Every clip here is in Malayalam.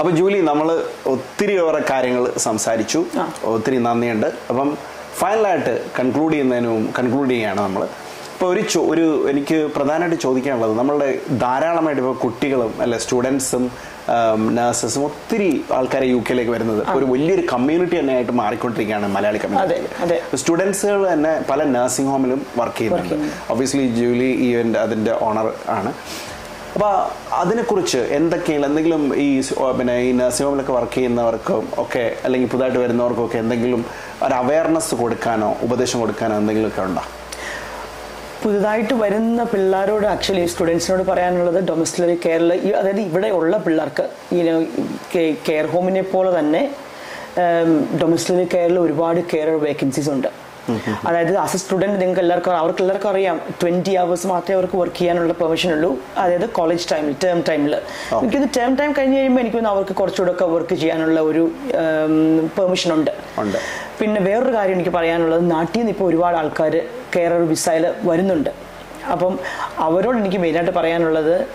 അപ്പൊ ജൂലി നമ്മൾ ഒത്തിരി ഏറെ കാര്യങ്ങൾ സംസാരിച്ചു. ഒത്തിരി നന്ദിയുണ്ട്. അപ്പം ഫൈനലായിട്ട് കൺക്ലൂഡ് ചെയ്യുന്നതിനും കൺക്ലൂഡ് ചെയ്യാണ് നമ്മൾ ഇപ്പോൾ ഒരു ചോ- ഒരു എനിക്ക് പ്രധാനമായിട്ട് ചോദിക്കാനുള്ളത് നമ്മളുടെ ധാരാളമായിട്ട് ഇപ്പോൾ കുട്ടികളും അല്ലെ സ്റ്റുഡൻസും നഴ്സസും ഒത്തിരി ആൾക്കാരെ യു കെയിലേക്ക് വരുന്നത് ഒരു വലിയൊരു കമ്മ്യൂണിറ്റി തന്നെ ആയിട്ട് മാറിക്കൊണ്ടിരിക്കുകയാണ് മലയാളി കമ്മ്യൂണിറ്റി. സ്റ്റുഡൻസുകൾ തന്നെ പല നഴ്സിംഗ് ഹോമിലും വർക്ക് ചെയ്യുന്നുണ്ട്. ഒബ്വിയസ്ലി ജൂലി ഈവന്റ് അതിന്റെ ഓണർ ആണ്. അപ്പൊ അതിനെക്കുറിച്ച് എന്തൊക്കെയാണ് എന്തെങ്കിലും ഈ പിന്നെ ഈ നഴ്സിംഗ് ഹോമിലൊക്കെ വർക്ക് ചെയ്യുന്നവർക്കും ഒക്കെ അല്ലെങ്കിൽ പുതുതായിട്ട് വരുന്നവർക്കും ഒക്കെ എന്തെങ്കിലും ഒരു അവയർനെസ് കൊടുക്കാനോ ഉപദേശം കൊടുക്കാനോ എന്തെങ്കിലും ഒക്കെ ഉണ്ടോ? പുതുതായിട്ട് വരുന്ന പിള്ളേരോട് ആക്ച്വലി സ്റ്റുഡൻസിനോട് പറയാനുള്ളത് ഡൊമസ്റ്റിലറി കെയറിൽ അതായത് ഇവിടെ ഉള്ള പിള്ളേർക്ക് ഈ കെയർ ഹോമിനെ പോലെ തന്നെ ഡൊമസ്റ്റിലറി കെയറിൽ ഒരുപാട് കെയർ വേക്കൻസീസ് ഉണ്ട്. അതായത് ആസ് എ സ്റ്റുഡന്റ് നിങ്ങൾക്ക് എല്ലാവർക്കും അവർക്ക് എല്ലാവർക്കും അറിയാം. ട്വന്റി അവേഴ്സ് മാത്രമേ അവർക്ക് വർക്ക് ചെയ്യാനുള്ള പെർമിഷൻ ഉള്ളൂ. അതായത് കോളേജ് ടൈമിൽ ടേം ടൈമിൽ എനിക്കൊന്ന് ടേം ടൈം കഴിഞ്ഞ് കഴിയുമ്പോൾ എനിക്കൊന്ന് അവർക്ക് കുറച്ചുകൂടെ ഒക്കെ വർക്ക് ചെയ്യാനുള്ള ഒരു പെർമിഷൻ ഉണ്ട്. ഉണ്ട്. പിന്നെ വേറൊരു കാര്യം എനിക്ക് പറയാനുള്ളത്. നാട്ടിൽ നിന്ന് ഇപ്പോൾ ഒരുപാട് ആൾക്കാർ കേരള വിസയിൽ വരുന്നുണ്ട്. അപ്പം അവരോട് എനിക്ക് മെയിനായിട്ട് പറയാനുള്ളത്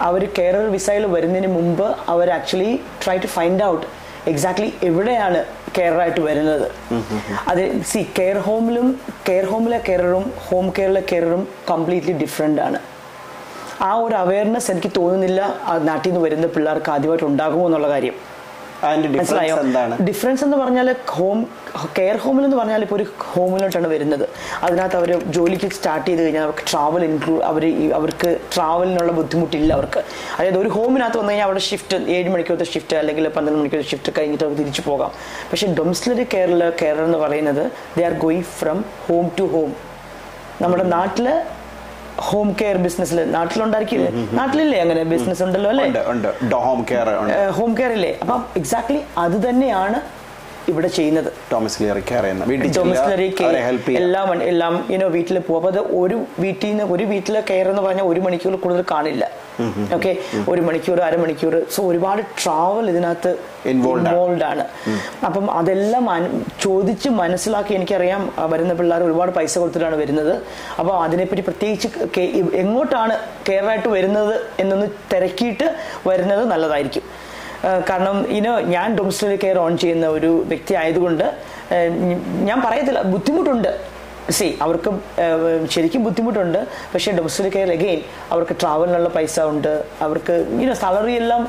അവർ കേരള വിസയിൽ വരുന്നതിന് മുമ്പ് അവർ actually try to find out exactly എവിടെയാണ് കെയറായിട്ട് വരുന്നത്? അത് സി കെയർ ഹോമിലും കെയർ ഹോമിലെ കെയറും ഹോം കെയറിലെ കെയറും കംപ്ലീറ്റ്ലി ഡിഫറെന്റ് ആണ്. ആ ഒരു അവയർനെസ് എനിക്ക് തോന്നുന്നില്ല നാട്ടിൽ നിന്ന് വരുന്ന പിള്ളേർക്ക് ആദ്യമായിട്ട് ഉണ്ടാകുമോ എന്നുള്ള കാര്യം. മനസ്സിലായോ? ഡിഫറൻസ് എന്ന് പറഞ്ഞാൽ ഹോം കെയർ ഹോമിൽ എന്ന് പറഞ്ഞാൽ ഇപ്പോൾ ഒരു ഹോമിലോട്ടാണ് വരുന്നത്. അതിനകത്ത് അവർ ജോലിക്ക് സ്റ്റാർട്ട് ചെയ്ത് കഴിഞ്ഞാൽ അവർക്ക് ട്രാവൽ ഇൻക്ലൂഡ് അവർ അവർക്ക് ട്രാവലിനുള്ള ബുദ്ധിമുട്ടില്ല അവർക്ക്. അതായത് ഒരു ഹോമിനകത്ത് വന്നു കഴിഞ്ഞാൽ അവിടെ ഷിഫ്റ്റ് ഏഴ് മണിക്കൂറത്തെ ഷിഫ്റ്റ് അല്ലെങ്കിൽ പന്ത്രണ്ട് മണിക്കൂർ ഷിഫ്റ്റ് കഴിഞ്ഞിട്ട് അവർ തിരിച്ചു പോകാം. പക്ഷേ ഡൊംസ്ലറി കെയറിൽ കെയർ എന്ന് പറയുന്നത് they are going from home to home നമ്മുടെ നാട്ടിൽ ഹോം കെയർ ബിസിനസ്സിൽ നാട്ടിലുണ്ടായിരിക്കില്ലേ? നാട്ടിലില്ലേ അങ്ങനെ ബിസിനസ് ഉണ്ടല്ലോ അല്ലേ? ഹോം കെയർ ഹോം കെയർ ഇല്ലേ? അപ്പൊ എക്സാക്ട്ലി അത് തന്നെയാണ് ഇവിടെ ചെയ്യുന്നത്. എല്ലാം എല്ലാം ഇനോ വീട്ടിൽ പോകും അപ്പോൾ അത് ഒരു വീട്ടിൽ നിന്ന് ഒരു വീട്ടിലെ കെയർ എന്ന് പറഞ്ഞാൽ ഒരു മണിക്കൂർ കൂടുതൽ കാണില്ല. ഓക്കെ ഒരു മണിക്കൂർ അരമണിക്കൂർ സോ ഒരുപാട് ട്രാവൽ ഇതിനകത്ത്. ഇൻവോൾവ് ആണ്. അപ്പം അതെല്ലാം ചോദിച്ച് മനസ്സിലാക്കി എനിക്കറിയാം വരുന്ന പിള്ളേർ ഒരുപാട് പൈസ കൊടുത്തിട്ടാണ് വരുന്നത്. അപ്പോൾ അതിനെപ്പറ്റി പ്രത്യേകിച്ച് എങ്ങോട്ടാണ് കെയറായിട്ട് വരുന്നത് എന്നൊന്ന് തിരക്കിയിട്ട് വരുന്നത് നല്ലതായിരിക്കും. കാരണം ഇനോ ഞാൻ ഡൊമസ്റ്റിക് കെയർ ഓൺ ചെയ്യുന്ന ഒരു വ്യക്തി ആയതുകൊണ്ട് ഞാൻ പറയത്തില്ല ബുദ്ധിമുട്ടുണ്ട്. സി അവർക്ക് ശരിക്കും ബുദ്ധിമുട്ടുണ്ട്. പക്ഷേ ഡൊമസ്റ്റിക് കെയർ അഗെയിൻ അവർക്ക് ട്രാവലിനുള്ള പൈസ ഉണ്ട്. അവർക്ക് ഇങ്ങനെ സാലറി എല്ലാം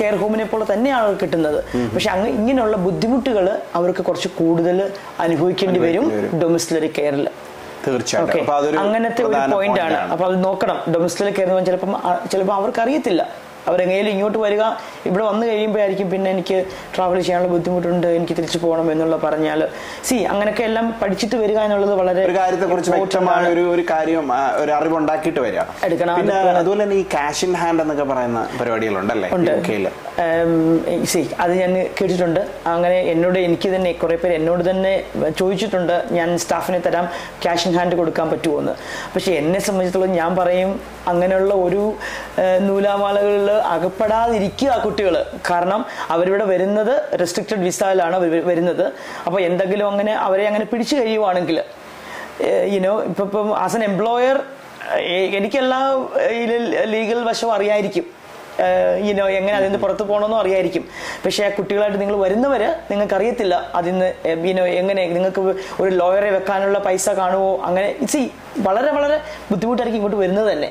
കെയർ ഹോമിനെ പോലെ തന്നെയാണ് കിട്ടുന്നത്. പക്ഷെ അങ്ങ് ഇങ്ങനെയുള്ള ബുദ്ധിമുട്ടുകൾ അവർക്ക് കുറച്ച് കൂടുതൽ അനുഭവിക്കേണ്ടി വരും ഡൊമസ്റ്റിലറി കെയറിൽ തീർച്ചയായിട്ടും. അങ്ങനത്തെ ഒരു പോയിന്റ് ആണ്. അപ്പൊ അത് നോക്കണം. ഡൊമസ്റ്റിക് കെയർ ചിലപ്പോ ചിലപ്പോൾ അവർക്ക് അറിയത്തില്ല അവരെങ്ങനെയും ഇങ്ങോട്ട് വരിക. ഇവിടെ വന്നു കഴിയുമ്പോഴായിരിക്കും പിന്നെ എനിക്ക് ട്രാവൽ ചെയ്യാനുള്ള ബുദ്ധിമുട്ടുണ്ട് എനിക്ക് തിരിച്ചു പോകണം എന്നുള്ള പറഞ്ഞാൽ സി അങ്ങനെയൊക്കെ എല്ലാം പഠിച്ചിട്ട് വരിക എന്നുള്ളത് വളരെ ഒരു കാര്യത്തെ കുറിച്ച് വ്യക്തമായ ഒരു ഒരു കാര്യം ഒരു അറിവ് ഉണ്ടാക്കിയിട്ട് വരിക. എടുക്കണം. പിന്നെ അതുപോലെ തന്നെ ഈ ക്യാഷ് ഇൻ ഹാൻഡ് എന്നൊക്കെ പറയുന്ന പരിപാടികളുണ്ടല്ലേ? സി അത് ഞാൻ കേട്ടിട്ടുണ്ട്. അങ്ങനെ എന്നോട് എനിക്ക് തന്നെ കുറെ പേര് എന്നോട് തന്നെ ചോദിച്ചിട്ടുണ്ട് ഞാൻ സ്റ്റാഫിനെ തരാം ക്യാഷ് ഇൻ ഹാൻഡ് കൊടുക്കാൻ പറ്റുമോ എന്ന്. പക്ഷെ എന്നെ സംബന്ധിച്ചിടത്തോളം ഞാൻ പറയും അങ്ങനെയുള്ള ഒരു നൂലാമാലകളിൽ അകപ്പെടാതിരിക്കുക കുട്ടികൾ കാരണം അവരിവിടെ വരുന്നത് റെസ്ട്രിക്റ്റഡ് വിസയിലാണ് അവർ വരുന്നത്. അപ്പോൾ എന്തെങ്കിലും അങ്ങനെ അവരെ അങ്ങനെ പിടിച്ചു കഴിയുവാണെങ്കിൽ യുനോ ഇപ്പം ഇപ്പം ആസ് എൻ എംപ്ലോയർ എനിക്കെല്ലാ ലീഗൽ വശവും അറിയായിരിക്കും. യുനോ എങ്ങനെ അതിൽ നിന്ന് പുറത്ത് പോകണമെന്നും അറിയായിരിക്കും. പക്ഷേ ആ കുട്ടികളായിട്ട് നിങ്ങൾ വരുന്നവർ നിങ്ങൾക്ക് അറിയത്തില്ല അതിൽ നിന്ന് യുനോ എങ്ങനെ നിങ്ങൾക്ക് ഒരു ലോയറെ വെക്കാനുള്ള പൈസ കാണുമോ അങ്ങനെ സി വളരെ വളരെ ബുദ്ധിമുട്ടായിരിക്കും ഇങ്ങോട്ട് വരുന്നത് തന്നെ.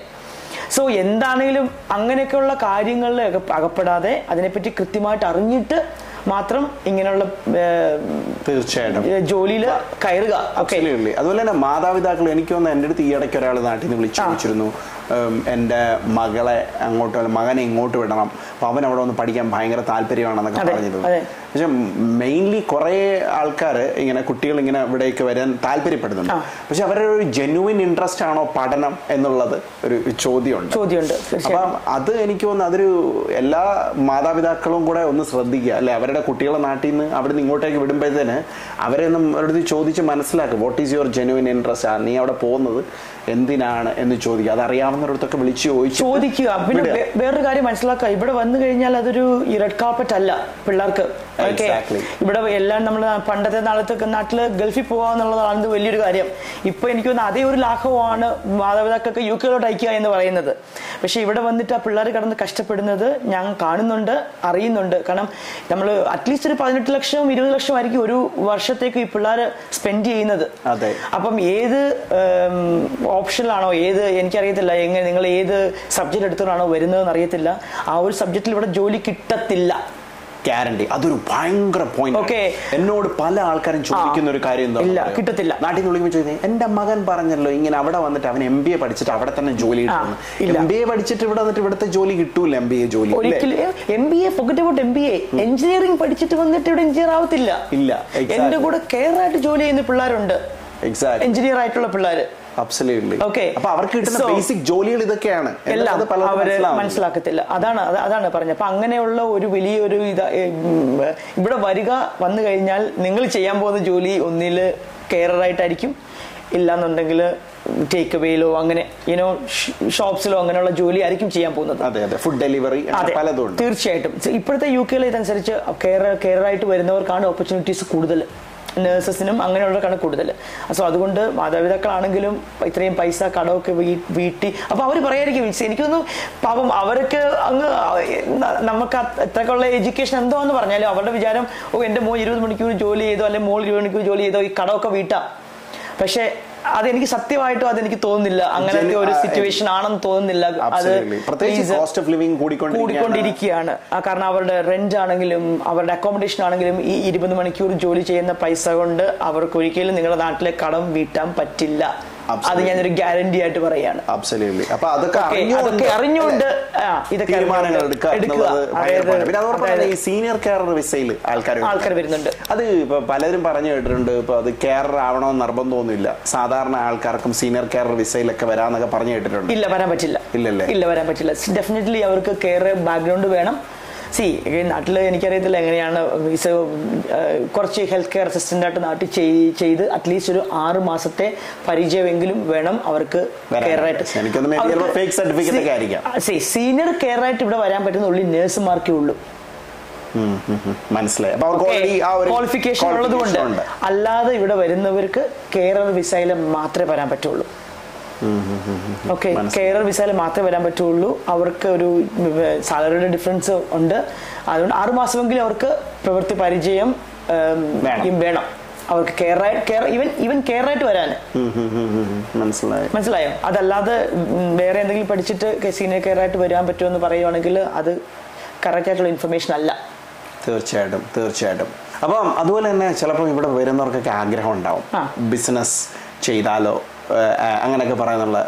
സോ എന്താണെങ്കിലും അങ്ങനെയൊക്കെയുള്ള കാര്യങ്ങളിൽ അക- അകപ്പെടാതെ അതിനെപ്പറ്റി കൃത്യമായിട്ട് അറിഞ്ഞിട്ട് മാത്രം ഇങ്ങനെയുള്ള തീർച്ചയായിട്ടും. ജോലിയിൽ കയറുക. അതുപോലെ തന്നെ മാതാപിതാക്കൾ എനിക്ക് തോന്നുന്നു എന്റെ അടുത്ത് ഈ ഇടയ്ക്ക് ഒരാൾ നാട്ടിൽ നിന്ന് വിളിച്ചു ചോദിച്ചിരുന്നു. എന്റെ മകളെ അങ്ങോട്ട് മകനെ ഇങ്ങോട്ട് വിടണം. അപ്പോൾ അവൻ അവിടെ ഒന്ന് പഠിക്കാൻ ഭയങ്കര താല്പര്യമാണെന്നൊക്കെ പറഞ്ഞിരുന്നു. പക്ഷെ മെയിൻലി കുറേ ആൾക്കാർ ഇങ്ങനെ കുട്ടികൾ ഇങ്ങനെ ഇവിടേക്ക് വരാൻ താല്പര്യപ്പെടുന്നുണ്ട്. പക്ഷെ അവരുടെ ഒരു ജെന്യുവിൻ ഇൻട്രസ്റ്റ് ആണോ പഠനം എന്നുള്ളത് ഒരു ചോദ്യമുണ്ട്. ചോദ്യമുണ്ട് അപ്പം അത് എനിക്ക് തോന്നുന്നു അതൊരു എല്ലാ മാതാപിതാക്കളും കൂടെ ഒന്ന് ശ്രദ്ധിക്കുക. അല്ലെ അവരുടെ കുട്ടികളെ നാട്ടിൽ നിന്ന് അവിടെ നിന്ന് ഇങ്ങോട്ടേക്ക് വിടുമ്പോഴത്തേന് അവരെ ഒന്ന് അവരുടെ ചോദിച്ച് മനസ്സിലാക്കുക. What is your genuine interest ആണ് നീ അവിടെ പോകുന്നത് എന്തിനാണ് എന്ന് ചോദിക്കുക. അതറിയാവുന്ന കാണുന്നിടത്തൊക്കെ വിളിച്ച് ചോദിച്ചു ചോദിക്കുക. പിന്നെ വേറൊരു കാര്യം മനസ്സിലാക്കുക. ഇവിടെ വന്നു കഴിഞ്ഞാൽ അതൊരു റെഡ് കാർപ്പറ്റ് അല്ല പിള്ളേർക്ക്. ഓക്കെ. ഇവിടെ എല്ലാം നമ്മൾ പണ്ടത്തെ നാളത്തൊക്കെ നാട്ടിൽ ഗൾഫിൽ പോകുക എന്നുള്ളതാണ് വലിയൊരു കാര്യം. ഇപ്പൊ എനിക്ക് തോന്നുന്നു അതേ ഒരു ലാഘവമാണ് മാതാപിതാക്കൾക്ക് യു കെയിലോട്ട് അയക്കുക എന്ന് പറയുന്നത്. പക്ഷെ ഇവിടെ വന്നിട്ട് ആ പിള്ളേർ കടന്ന് കഷ്ടപ്പെടുന്നത് ഞാൻ കാണുന്നുണ്ട് അറിയുന്നുണ്ട്. കാരണം നമ്മൾ അറ്റ്ലീസ്റ്റ് ഒരു പതിനെട്ട് ലക്ഷം ഇരുപത് ലക്ഷം ആയിരിക്കും ഒരു വർഷത്തേക്ക് ഈ പിള്ളേർ സ്പെൻഡ് ചെയ്യുന്നത്. അപ്പം ഏത് ഓപ്ഷനിലാണോ ഏത് എനിക്കറിയത്തില്ല. എങ്ങനെ നിങ്ങൾ ഏത് സബ്ജക്റ്റ് എടുത്തിട്ടാണോ വരുന്നതെന്ന് അറിയത്തില്ല. ആ ഒരു സബ്ജക്റ്റിൽ ഇവിടെ ജോലി കിട്ടത്തില്ല. ഗ്യാരണ്ടി അതൊരു ഭയങ്കര പോയിന്റ് ഓക്കെ എന്നോട് പല ആൾക്കാരും ചോദിക്കുന്ന ഒരു കാര്യം എന്താ ഇല്ല, കിട്ടത്തില്ല. നാട്ടിൽ നിന്ന് വിളിക്കുമ്പോൾ ചോദിക്കുന്നത് എന്റെ മകൻ പറഞ്ഞല്ലോ ഇങ്ങനെ അവിടെ വന്നിട്ട് അവൻ എം ബി എ പഠിച്ചിട്ട് അവിടെ തന്നെ ജോലി എം ബി എ പഠിച്ചിട്ട് ഇവിടെ വന്നിട്ട് ഇവിടുത്തെ ജോലി കിട്ടൂല എം ബി എ ജോലി M B A pocket out M B A engineering പഠിച്ചിട്ട് വന്നിട്ട് ഇവിടെ എഞ്ചിനീയർ ആവത്തില്ല. ഇല്ല. എന്റെ കൂടെ കെയർ ആയിട്ട് ജോലി ചെയ്യുന്ന പിള്ളേരുണ്ട്. എക്സാക്ട് എഞ്ചിനീയർ ആയിട്ടുള്ള പിള്ളേര്. അപ്പൊ അവർക്ക് കിട്ടുന്ന ബേസിക് ജോലികൾ ഇതൊക്കെയാണ്. എല്ലാം അവർ മനസ്സിലാക്കത്തില്ല. അതാണ് അത് അതാണ് പറഞ്ഞത്. അപ്പൊ അങ്ങനെയുള്ള ഒരു വലിയൊരു ഇത് ഇവിടെ വരിക വന്നു കഴിഞ്ഞാൽ നിങ്ങൾ ചെയ്യാൻ പോകുന്ന ജോലി ഒന്നിൽ കെയറായിട്ടായിരിക്കും ഇല്ലാന്നുണ്ടെങ്കിൽ ടേക്ക് അവേയിലോ അങ്ങനെ യുനോ ഷോപ്സിലോ അങ്ങനെയുള്ള ജോലി ആയിരിക്കും ചെയ്യാൻ പോകുന്നത്. അതെ അതെ. ഫുഡ് ഡെലിവറി പലതും തീർച്ചയായിട്ടും. ഇപ്പോഴത്തെ യു കെയിൽ ഇതനുസരിച്ച് കെയർ കെയറായിട്ട് വരുന്നവർക്കാണ് ഓപ്പർച്യൂണിറ്റീസ് കൂടുതൽ നേഴ്സസിനും അങ്ങനെയുള്ളവർക്കാണ് കൂടുതൽ സോ അതുകൊണ്ട് മാതാപിതാക്കളാണെങ്കിലും ഇത്രയും പൈസ കടമൊക്കെ വീട്ടി. അപ്പൊ അവർ പറയായിരിക്കും എനിക്ക് എനിക്കൊന്നും പാവം അവർക്ക് അങ്ങ് നമുക്ക് അത്രക്കുള്ള എഡ്യൂക്കേഷൻ എന്തോ എന്ന് പറഞ്ഞാലും അവരുടെ വിചാരം ഓ എന്റെ മോൻ ഇരുപത് മണിക്കൂർ ജോലി ചെയ്തോ അല്ലെങ്കിൽ മോൾ ഇരുപത് മണിക്കൂർ ജോലി ചെയ്തോ ഈ കടമൊക്കെ വീട്ടാം. പക്ഷെ അതെനിക്ക് സത്യമായിട്ടും അതെനിക്ക് തോന്നുന്നില്ല. അങ്ങനത്തെ ഒരു സിറ്റുവേഷൻ ആണെന്ന് തോന്നുന്നില്ല. അത് പ്രത്യേകിച്ച് കോസ്റ്റ് ഓഫ് ലിവിംഗ് കൂടിക്കൊണ്ടിരിക്കുകയാണ്. കാരണം അവരുടെ റെന്റ് ആണെങ്കിലും അവരുടെ അക്കോമഡേഷൻ ആണെങ്കിലും ഈ ഇരുപത് മണിക്കൂർ ജോലി ചെയ്യുന്ന പൈസ കൊണ്ട് അവർക്ക് ഒരിക്കലും നിങ്ങളുടെ നാട്ടിലെ കടം വീട്ടാൻ പറ്റില്ല. അത്. ഞാനൊരു ഗ്യാരണ്ടി ആയിട്ട് പറയാണ് അപ്പൊ അതൊക്കെ അതൊക്കെ അറിഞ്ഞുകൊണ്ട് ഇതൊക്കെ എടുക്കുക ഈ സീനിയർ കെയർ വിസയിൽ ആൾക്കാർ ആൾക്കാർ വരുന്നുണ്ട്. അത് ഇപ്പൊ പലരും പറഞ്ഞു കേട്ടിട്ടുണ്ട് ഇപ്പൊ അത് കെയർ ആവണമെന്ന് നിർബന്ധമൊന്നുമില്ല സാധാരണ ആൾക്കാർക്കും സീനിയർ കെയർ വിസയിലൊക്കെ വരാന്നൊക്കെ പറഞ്ഞു കേട്ടിട്ടുണ്ട്. ഇല്ല വരാൻ പറ്റില്ല. ഇല്ലല്ലേ? ഇല്ല വരാൻ പറ്റില്ല. ഡെഫിനറ്റ്ലി അവർക്ക് കെയർ ബാക്ക്ഗ്രൗണ്ട് വേണം. സി നാട്ടിൽ എനിക്കറിയത്തില്ല എങ്ങനെയാണ് കുറച്ച് ഹെൽത്ത് കെയർ അസിസ്റ്റന്റ് ആയിട്ട് നാട്ടിൽ ചെയ്- ചെയ്ത് അറ്റ്ലീസ്റ്റ് ഒരു ആറ് മാസത്തെ പരിചയമെങ്കിലും വേണം അവർക്ക്. കെയർ ആയിട്ട്. certificate സീനിയർ കെയർ ആയിട്ട് ഇവിടെ വരാൻ പറ്റുന്ന ഉള്ളി നേഴ്സുമാർക്കേ ഉള്ളൂ. മനസ്സിലായി. ക്വാളിഫിക്കേഷൻ ഉള്ളത് കൊണ്ട് അല്ലാതെ ഇവിടെ വരുന്നവർക്ക് കെയറർ വിസയിലെ മാത്രമേ വരാൻ പറ്റുള്ളൂ. ഓക്കെ. കെയറർ വിസയിൽ മാത്രമേ വരാൻ പറ്റുള്ളൂ. അവർക്ക് ഒരു സാലറിയുടെ ഡിഫറൻസ് ഉണ്ട്. അതുകൊണ്ട് ആറു മാസമെങ്കിലും അവർക്ക് പ്രവൃത്തി പരിചയം വേണം. അവർക്ക് care care even even care ആയിട്ട് വരാൻ. മനസ്സിലായി. മനസ്സിലായോ? അതല്ലാതെ വേറെ എന്തെങ്കിലും പഠിച്ചിട്ട് സീനിയർ കെയർ ആയിട്ട് വരാൻ പറ്റുമെന്ന് പറയുവാണെങ്കിൽ അത് കറക്റ്റ് ആയിട്ടുള്ള ഇൻഫർമേഷൻ അല്ല. തീർച്ചയായിട്ടും തീർച്ചയായിട്ടും. അപ്പം അതുപോലെ തന്നെ ചിലപ്പോൾ ഇവിടെ വരുന്നവർക്കൊക്കെ ആഗ്രഹം ഉണ്ടാവും. ബിസിനസ് ചെയ്താലോ അങ്ങനെയൊക്കെ പറയാനുള്ള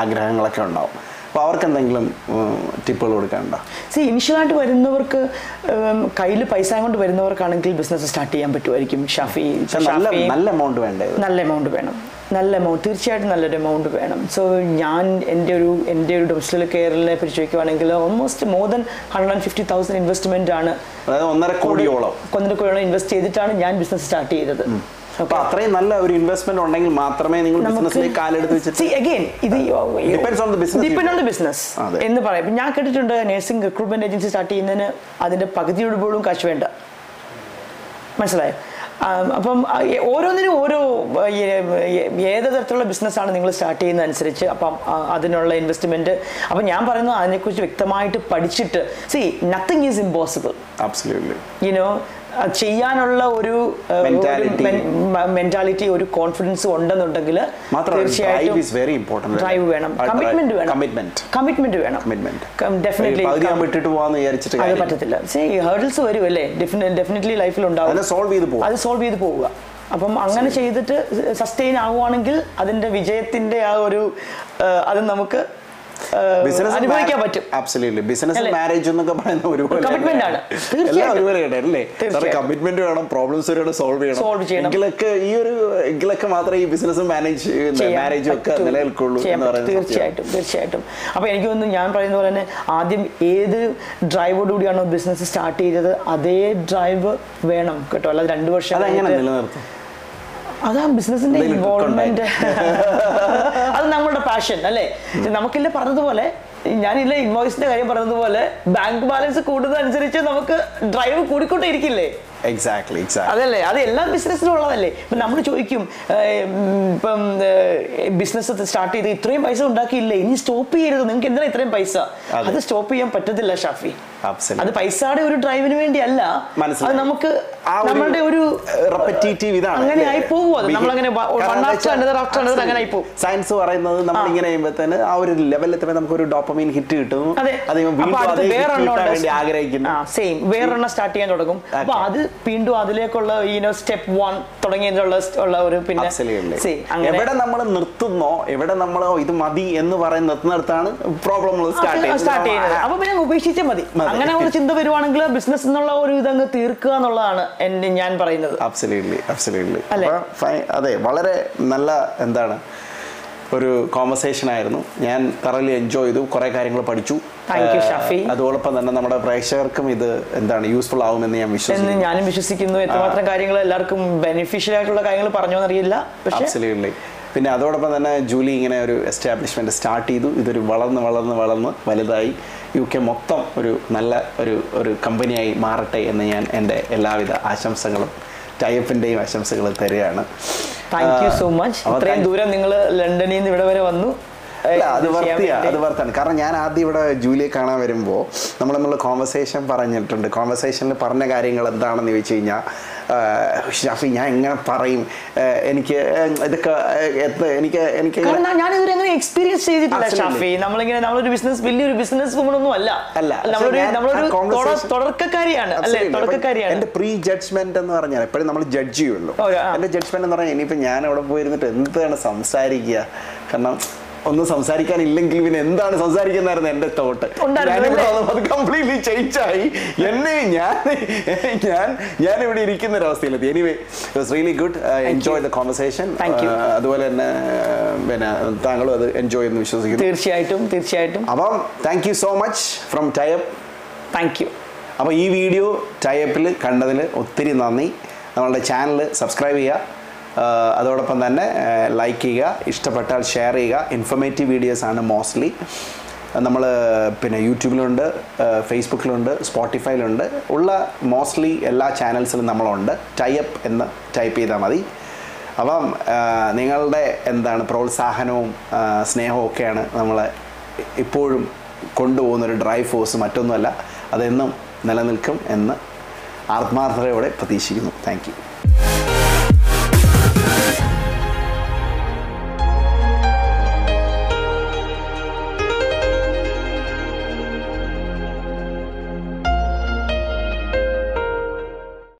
ആഗ്രഹങ്ങളൊക്കെ ഉണ്ടാവും. അപ്പോൾ അവർക്ക് എന്തെങ്കിലും ടിപ്പുകൾ കൊടുക്കാനുണ്ടോ? സി ഇനിഷ്യലായിട്ട് വരുന്നവർക്ക് കയ്യിൽ പൈസ കൊണ്ട് വരുന്നവർക്കാണെങ്കിൽ ബിസിനസ് സ്റ്റാർട്ട് ചെയ്യാൻ പറ്റുമായിരിക്കും. ഷാഫി നല്ല നല്ല എമൗണ്ട് വേണ്ടേ നല്ല എമൗണ്ട് വേണം. നല്ല എമൗണ്ട് തീർച്ചയായിട്ടും നല്ലൊരു എമൗണ്ട് വേണം. സോ ഞാൻ എന്റെ ഒരു എന്റെ ഒരു ഡൊമസ്റ്റിക് കെയറിനെ പറ്റി ചോദിക്കുവാണെങ്കിൽ almost more than hundred and fifty thousand investment ആണ് ഒന്നര കോടിയോളം. ഒന്നര കോടിയോളം ഇൻവെസ്റ്റ് ചെയ്തിട്ടാണ് ഞാൻ ബിസിനസ് സ്റ്റാർട്ട് ചെയ്തത്. അപ്പൊ അത്രയും നല്ല ഒരു ഇൻവെസ്റ്റ്മെന്റ് ഉണ്ടെങ്കിൽ മാത്രമേ നിങ്ങൾ ബിസിനസ്സിലേക്ക് കാലെടുത്ത് വെച്ചിട്ട് സീ अगेन ഇത് depends on the business depend on the. അതെ. എന്ന് പറയും. ഞാൻ കേട്ടിട്ടുണ്ട് നഴ്സിംഗ് റിക്രൂട്ട്മെന്റ് ഏജൻസി സ്റ്റാർട്ട് ചെയ്യുന്നതിന് അതിന്റെ പകുതിയോട് പോലും കാശ് വേണ്ട. മനസ്സിലായോ? അപ്പം ഓരോന്നിനും ഓരോ ഏത് തരത്തിലുള്ള ബിസിനസ്സാണ് നിങ്ങൾ സ്റ്റാർട്ട് ചെയ്യുന്ന അനുസരിച്ച് അപ്പം അതിനുള്ള ഇൻവെസ്റ്റ്മെന്റ് അപ്പം ഞാൻ പറയുന്നത് അതിനെക്കുറിച്ച് വ്യക്തമായിട്ട് പഠിച്ചിട്ട് see nothing is impossible you know ചെയ്യാനുള്ള ഒരു. മെന്റാലിറ്റി ഒരു കോൺഫിഡൻസ് ഉണ്ടെന്നുണ്ടെങ്കിൽ തീർച്ചയായിട്ടും വെരി ഇമ്പോർട്ടന്റ് ഡ്രൈവ് വേണം. കമ്മിറ്റ്മെന്റ് വേണം. കമ്മിറ്റ്മെന്റ് കമ്മിറ്റ്മെന്റ് വേണം. കമ്മിറ്റ്മെന്റ് ഡെഫിനറ്റ്ലി പകുതി ഞാൻ വിട്ടിട്ട് പോവാന്ന് വിചാരിച്ചിട്ട് അത് കാര്യമില്ല. പറ്റത്തില്ല. സേ ഹേർഡിൽസ് വരും അല്ലേ? ഡെഫിനറ്റ്ലി ലൈഫിൽ ഉണ്ടാവും. സോൾവ് ചെയ്ത് പോകും അത് സോൾവ് ചെയ്ത് പോവുക. അപ്പം അങ്ങനെ ചെയ്തിട്ട് സസ്റ്റെയിൻ ആവുകയാണെങ്കിൽ അതിന്റെ വിജയത്തിന്റെ ആ ഒരു അത് നമുക്ക് അനുഭവിക്കാൻ പറ്റും. Absolutely business? മാരേജ് എന്നൊക്കെ പറയുന്ന ഒരുപോലെ Commitment ആണ്. എല്ലാം. ഒരുപോലെ അല്ലേ? കമ്മിറ്റ്മെന്റ് വേണം പ്രോബ്ലംസ് വേണം സോൾവ് ചെയ്യണം. Solve ചെയ്യണം. എങ്കിലൊക്കെ ഈ ഒരു എങ്കിലൊക്കെ മാത്രമേ ഈ ബിസിനസ് മാനേജ് മാരേജും ഒക്കെ. നിലനിൽക്കുള്ളൂ തീർച്ചയായിട്ടും തീർച്ചയായിട്ടും. അപ്പൊ എനിക്ക് തോന്നുന്നു ഞാൻ പറയുന്ന പോലെ തന്നെ ആദ്യം ഏത് ഡ്രൈവോട് കൂടിയാണോ ബിസിനസ് സ്റ്റാർട്ട് ചെയ്തത് അതേ ഡ്രൈവ് വേണം കേട്ടോ. അല്ലാതെ രണ്ടു വർഷം നിലനിർത്തും? അതാ ബിസിനസിന്റെ ഇൻവോൾവ്മെന്റ് അത് നമ്മുടെ പാഷൻ അല്ലേ? നമുക്കില്ല പറഞ്ഞതുപോലെ ഞാനില്ല ഇൻവോയ്സിന്റെ കാര്യം പറഞ്ഞതുപോലെ ബാങ്ക് ബാലൻസ് കൂടുന്നതനുസരിച്ച് നമുക്ക് ഡ്രൈവ് കൂടിക്കൊണ്ടേ ഇരിക്കില്ലേ എക്സാക്ട്ലി എക്സാക്ട് അതല്ലേ? അത് എല്ലാ ബിസിനസ്സിലും ഉള്ളതല്ലേ? ഇപ്പൊ നമ്മൾ ചോദിക്കും ഇപ്പം ബിസിനസ് സ്റ്റാർട്ട് ചെയ്ത് ഇത്രയും പൈസ ഉണ്ടാക്കിയില്ലേ? ഇനി സ്റ്റോപ്പ് ചെയ്യരുത്. നിങ്ങൾക്ക് എന്തിനാ ഇത്രയും പൈസ? അത്. സ്റ്റോപ്പ് ചെയ്യാൻ പറ്റത്തില്ല ഷാഫി. അത് പൈസയുടെ ഒരു ഡ്രൈവിന് വേണ്ടിയല്ല. അത് നമുക്ക് നമ്മളുടെ ഒരു റെപ്പറ്റേറ്റീവ് ഇതാണ്. അങ്ങനെ ആയി പോകും അത്. നമ്മളങ്ങനെ അനദർ അങ്ങനെ ആയി പോകും സയൻസ് പറയുന്നത് നമ്മൾ ഇങ്ങനെ ചെയ്യുമ്പോഴത്തേന് ആ ഒരു ലെവലിൽ എത്തുമ്പോൾ നമുക്ക് ഒരു ഡോപ്പമീൻ ഹിറ്റ് കിട്ടും. അതെ. വേണ്ടി ആഗ്രഹിക്കുന്നു. സെയിം വേറൊരെണ്ണം സ്റ്റാർട്ട് ചെയ്യാൻ തുടങ്ങും. അപ്പൊ അത് വീണ്ടും അതിലേക്കുള്ള ഈനോ സ്റ്റെപ്പ് വൺ തുടങ്ങിയിട്ടുള്ള ഉള്ള ഒരു പിന്നെ. എവിടെ നമ്മൾ നിർത്തുന്നോ എവിടെ നമ്മൾ ഇത് മതി എന്ന് പറയുന്ന നിർത്തുന്നിടത്താണ് പ്രോബ്ലം സ്റ്റാർട്ട് ചെയ്യുന്നത്. അപ്പൊ പിന്നെ ഉപേക്ഷിച്ചാൽ മതി. അങ്ങനെ ഒരു ചിന്ത വരുവാണെങ്കിൽ ബിസിനസ് എന്നുള്ള ഒരു ഇതങ്ങ് തീർക്കുക എന്നുള്ളതാണ് എന്റെ ഞാൻ പറയുന്നത്. അബ്സല്യൂട്ട്ലി അബ്സല്യൂട്ട്ലി അല്ലേ? അതെ വളരെ നല്ല എന്താണ് ഒരു കോൺവെർസേഷൻ ആയിരുന്നു. ഞാൻ തറലി എൻജോയ് ചെയ്തു കുറെ കാര്യങ്ങൾ പഠിച്ചു. അതോടൊപ്പം തന്നെ നമ്മുടെ പ്രേക്ഷകർക്കും ഇത് എന്താണ് യൂസ്ഫുൾ ആവുമെന്ന് ഞാൻ വിശ്വസിക്കുന്നു. ഞാനും വിശ്വസിക്കുന്നു. എത്രമാത്രം കാര്യങ്ങൾ എല്ലാവർക്കും ബെനിഫിഷ്യൽ ആയിട്ടുള്ള കാര്യങ്ങൾ പറഞ്ഞോന്നറിയില്ല. പക്ഷേ പിന്നെ അതോടൊപ്പം തന്നെ ജൂലി ഇങ്ങനെ ഒരു എസ്റ്റാബ്ലിഷ്മെന്റ് സ്റ്റാർട്ട് ചെയ്തു. ഇതൊരു വളർന്ന് വളർന്ന് വളർന്ന് വലുതായി. യു കെ മൊത്തം ഒരു നല്ല ഒരു ഒരു കമ്പനിയായി മാറട്ടെ എന്ന് ഞാൻ എന്റെ എല്ലാവിധ ആശംസകളും ടൈപ്പിന്റെയും ആശംസകൾ തരികയാണ്. താങ്ക് യു സോ മച്ച് അത്രയും ദൂരം നിങ്ങൾ ലണ്ടനിൽ നിന്ന് ഇവിടെ വരെ വന്നു. അല്ല അത് ഇത് ചെയ്യാൻ വർത്തിയാ വേണ്ടി. അത് വർത്താണ് കാരണം ഞാൻ ആദ്യം ഇവിടെ ജൂലിയെ കാണാൻ വരുമ്പോൾ നമ്മൾ നമ്മൾ കോൺവെർസേഷൻ പറഞ്ഞിട്ടുണ്ട്. കോൺവെർസേഷനിൽ പറഞ്ഞ കാര്യങ്ങൾ എന്താണെന്ന് ചോദിച്ചു കഴിഞ്ഞാൽ ഷാഫി ഞാൻ എങ്ങനെ പറയും? എനിക്ക് ഇതൊക്കെ എനിക്ക് എനിക്ക് ഞാൻ- ഇതുവരെ അങ്ങനെ എക്സ്പീരിയൻസ് ചെയ്തിട്ടില്ല ഷാഫി. നമ്മളിങ്ങനെ നമ്മളൊരു ബിസിനസ് വലിയൊരു ബിസിനസ് വുമൺ ഒന്നും അല്ല. അല്ല. നമ്മളൊരു നമ്മളൊരു തുടക്കക്കാരിയാണ് അല്ലെ? തുടക്കക്കാരിയാണ് എന്റെ പ്രീ ജഡ്ജ്മെന്റ് എന്ന് പറഞ്ഞാൽ എപ്പോഴും നമ്മൾ ജഡ്ജ് ചെയ്യുള്ളൂ. എന്റെ ജഡ്ജ്മെന്റ് എന്ന് പറഞ്ഞാൽ ഇനിയിപ്പോ ഞാൻ അവിടെ പോയിരുന്നിട്ട് എന്താണ് സംസാരിക്കുക? കാരണം ഒന്നും സംസാരിക്കാനില്ലെങ്കിൽ പിന്നെ എന്താണ് സംസാരിക്കുന്നതായിരുന്നു എന്റെ തോട്ട് ഞാനിവിടെ അത് കംപ്ലീറ്റ്ലി ചേഞ്ച് ആയി. എന്നെ ഞാൻ ഞാൻ ഞാൻ ഇവിടെ ഇരിക്കുന്ന ഒരു അവസ്ഥയിലെത്തി. Anyway was really good enjoy the conversation അതുപോലെ തന്നെ uh, പിന്നെ താങ്കളും അത് എൻജോയ് എന്ന് വിശ്വസിക്കുന്നു. തീർച്ചയായിട്ടും തീർച്ചയായിട്ടും. അപ്പം thank you so much from type thank you അപ്പോൾ ഈ വീഡിയോ ടൈപ്പിൽ കണ്ടതിൽ ഒത്തിരി നന്ദി. നമ്മളുടെ ചാനൽ സബ്സ്ക്രൈബ് ചെയ്യുക. അതോടൊപ്പം തന്നെ ലൈക്ക് ചെയ്യുക ഇഷ്ടപ്പെട്ടാൽ ഷെയർ ചെയ്യുക. ഇൻഫർമേറ്റീവ് വീഡിയോസ് ആണ് മോസ്റ്റ്ലി നമ്മൾ പിന്നെ യൂട്യൂബിലുണ്ട് ഫേസ്ബുക്കിലുണ്ട് സ്പോട്ടിഫൈയിലുണ്ട് ഉള്ള മോസ്റ്റ്ലി എല്ലാ ചാനൽസിലും നമ്മളുണ്ട്. ടൈപ്പ് എന്ന് ടൈപ്പ് ചെയ്താൽ മതി. അപ്പം നിങ്ങളുടെ എന്താണ് പ്രോത്സാഹനവും സ്നേഹവും ഒക്കെയാണ് നമ്മളെ ഇപ്പോഴും കൊണ്ടുപോകുന്നൊരു ഡ്രൈവ് ഫോഴ്സ് മറ്റൊന്നുമല്ല. അതെന്നും നിലനിൽക്കും എന്ന് ആത്മാർത്ഥതയോടെ പ്രതീക്ഷിക്കുന്നു. താങ്ക്